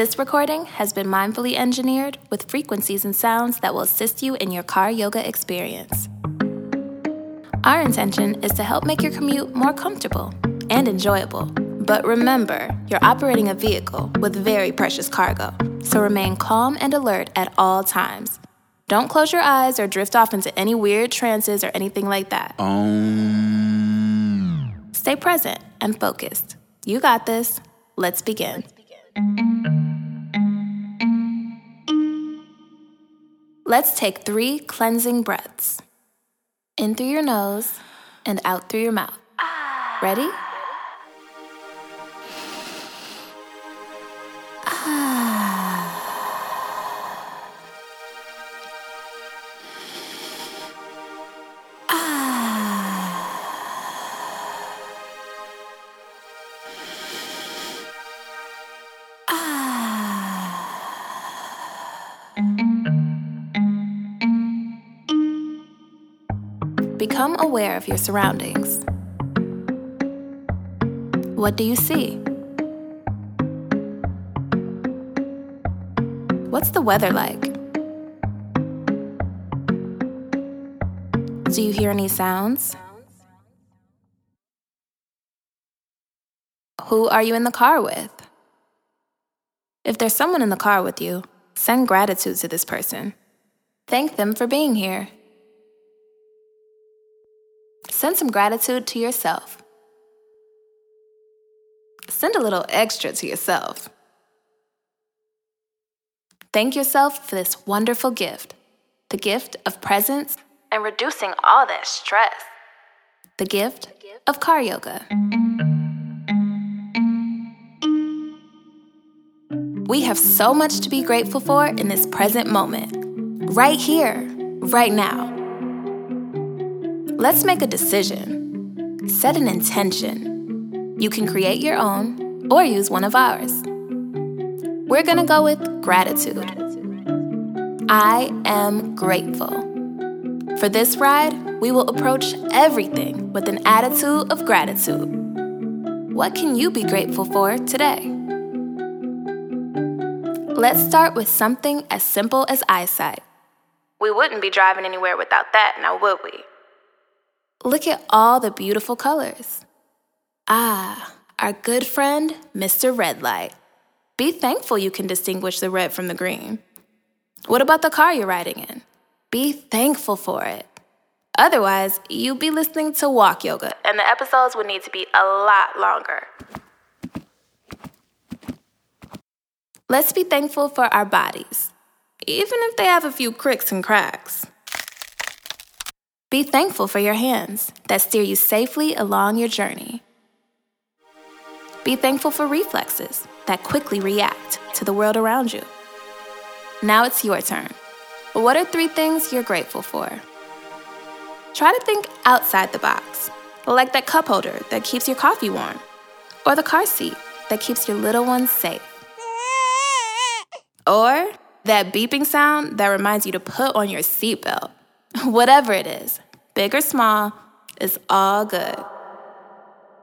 This recording has been mindfully engineered with frequencies and sounds that will assist you in your car yoga experience. Our intention is to help make your commute more comfortable and enjoyable. But remember, you're operating a vehicle with very precious cargo, so remain calm and alert at all times. Don't close your eyes or drift off into any weird trances or anything like that. Um. Stay present and focused. You got this. Let's begin. Let's take three cleansing breaths in through your nose and out through your mouth. Ready? Become aware of your surroundings. What do you see? What's the weather like? Do you hear any sounds? Who are you in the car with? If there's someone in the car with you, send gratitude to this person. Thank them for being here. Send some gratitude to yourself. Send a little extra to yourself. Thank yourself for this wonderful gift the gift of presence and reducing all that stress, the gift of car yoga. We have so much to be grateful for in this present moment, right here, right now. Let's make a decision. Set an intention. You can create your own or use one of ours. We're gonna go with gratitude. I am grateful. For this ride, we will approach everything with an attitude of gratitude. What can you be grateful for today? Let's start with something as simple as eyesight. We wouldn't be driving anywhere without that, now would we? Look at all the beautiful colors. Ah, our good friend, Mr. Red Light. Be thankful you can distinguish the red from the green. What about the car you're riding in? Be thankful for it. Otherwise, you'd be listening to walk yoga, and the episodes would need to be a lot longer. Let's be thankful for our bodies, even if they have a few cricks and cracks. Be thankful for your hands that steer you safely along your journey. Be thankful for reflexes that quickly react to the world around you. Now it's your turn. What are three things you're grateful for? Try to think outside the box, like that cup holder that keeps your coffee warm, or the car seat that keeps your little ones safe, or that beeping sound that reminds you to put on your seatbelt. Whatever it is, big or small, is all good.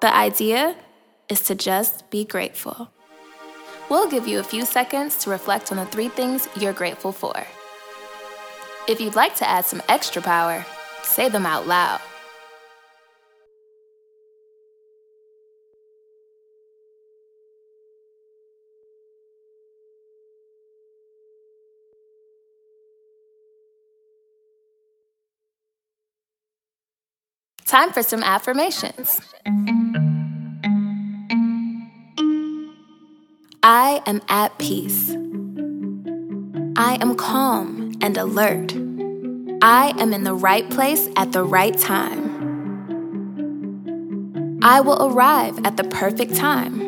The idea is to just be grateful. We'll give you a few seconds to reflect on the three things you're grateful for. If you'd like to add some extra power, say them out loud. Time for some affirmations. I am at peace. I am calm and alert. I am in the right place at the right time. I will arrive at the perfect time.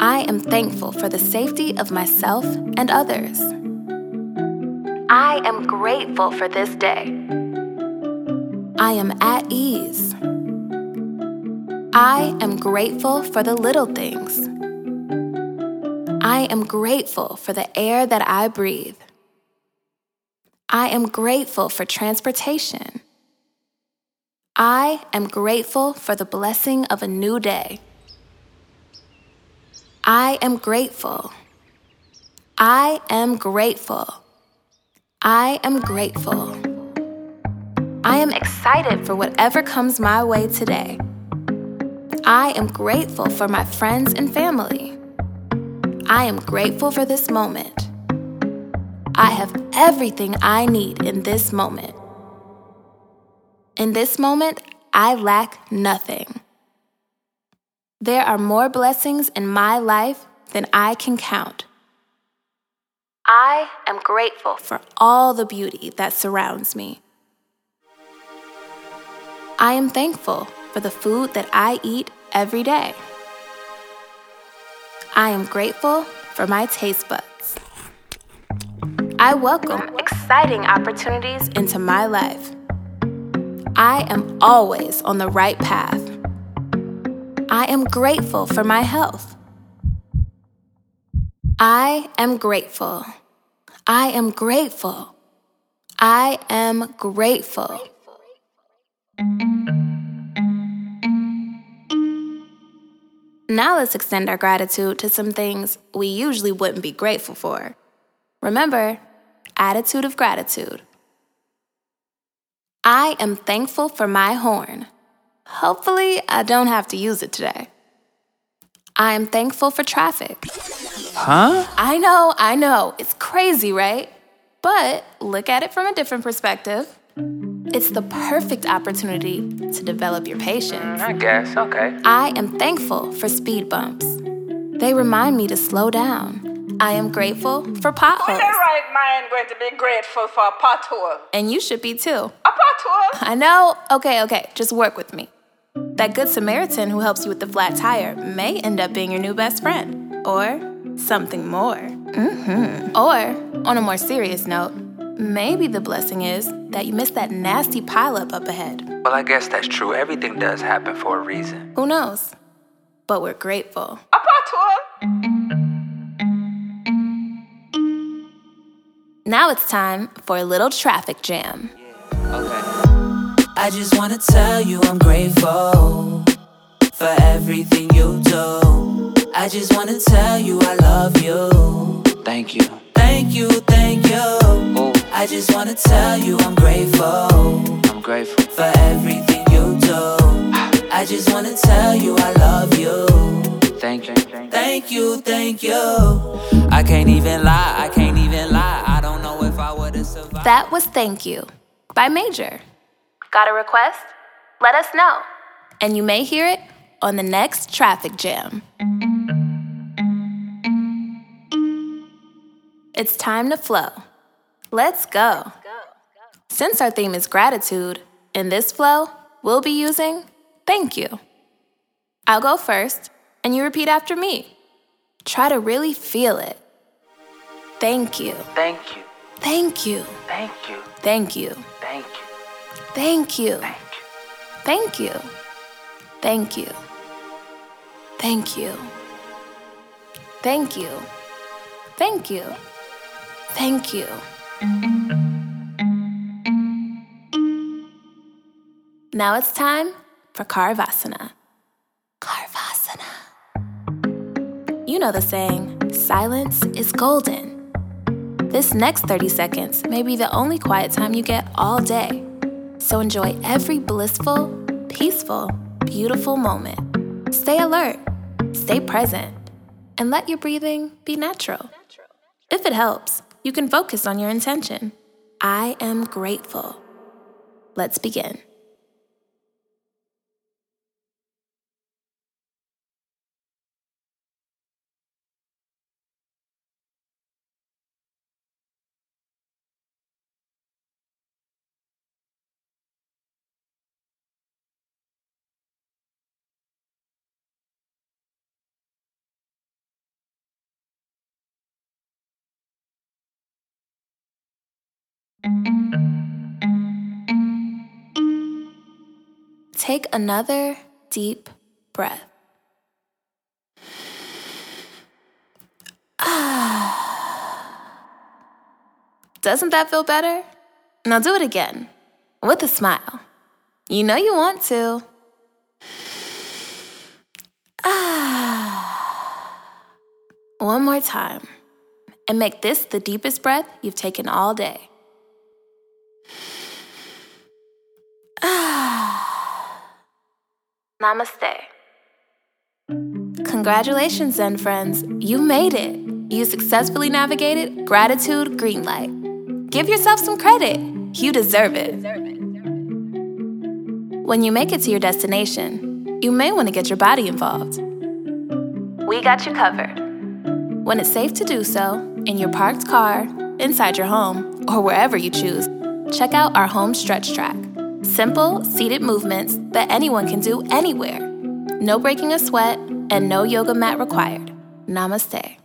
I am thankful for the safety of myself and others. I am grateful for this day. I am at ease. I am grateful for the little things. I am grateful for the air that I breathe. I am grateful for transportation. I am grateful for the blessing of a new day. I am grateful. I am grateful. I am grateful. I am excited for whatever comes my way today. I am grateful for my friends and family. I am grateful for this moment. I have everything I need in this moment. In this moment, I lack nothing. There are more blessings in my life than I can count. I am grateful for all the beauty that surrounds me. I am thankful for the food that I eat every day. I am grateful for my taste buds. I welcome exciting opportunities into my life. I am always on the right path. I am grateful for my health. I am grateful. I am grateful. I am grateful. Now let's extend our gratitude to some things we usually wouldn't be grateful for. Remember, attitude of gratitude. I am thankful for my horn. Hopefully, I don't have to use it today. I am thankful for traffic. Huh? I know, I know, it's crazy, right? But look at it from a different perspective. It's the perfect opportunity to develop your patience. I guess, okay. I am thankful for speed bumps. They remind me to slow down. I am grateful for potholes. Who's in right mind going to be grateful for a pothole? And you should be too. A pothole? I know. Okay, okay, just work with me. That good Samaritan who helps you with the flat tire may end up being your new best friend. Or something more. Mm-hmm. Or, on a more serious note, maybe the blessing is that you missed that nasty pileup up ahead. Well, I guess that's true. Everything does happen for a reason. Who knows? But we're grateful. A pothole? Now it's time for a little traffic jam. Okay. I just wanna tell you I'm grateful for everything you do. I just wanna tell you I love you. Thank you. Thank you, thank you. Oh, I just wanna tell you I'm grateful I'm grateful. for everything you do. I just wanna tell you I love you. Thank you. Thank you, thank you. I can't even lie, I can't even lie. I don't know if I would've survived. That was Thank You by Major. Got a request? Let us know. And you may hear it on the next traffic jam. It's time to flow. Let's go. Since our theme is gratitude, in this flow, we'll be using thank you. I'll go first, and you repeat after me. Try to really feel it. Thank you. Thank you. Thank you. Thank you. Thank you. Thank you. Thank you. Thank you. Thank you. Thank you. Thank you. Thank you. Thank you. Now it's time for Karvasana. Karvasana. You know the saying, silence is golden. This next 30 seconds may be the only quiet time you get all day. So enjoy every blissful, peaceful, beautiful moment. Stay alert, stay present, and let your breathing be natural. If it helps, you can focus on your intention. I am grateful. Let's begin. Take another deep breath. Doesn't that feel better? Now do it again with a smile. You know you want to. One more time. And make this the deepest breath you've taken all day. Namaste. Congratulations, Zen friends. You made it. You successfully navigated gratitude green light. Give yourself some credit. You deserve it. When you make it to your destination, you may want to get your body involved. We got you covered. When it's safe to do so, in your parked car, inside your home, or wherever you choose, check out our home stretch track. Simple, seated movements that anyone can do anywhere. No breaking a sweat and no yoga mat required. Namaste.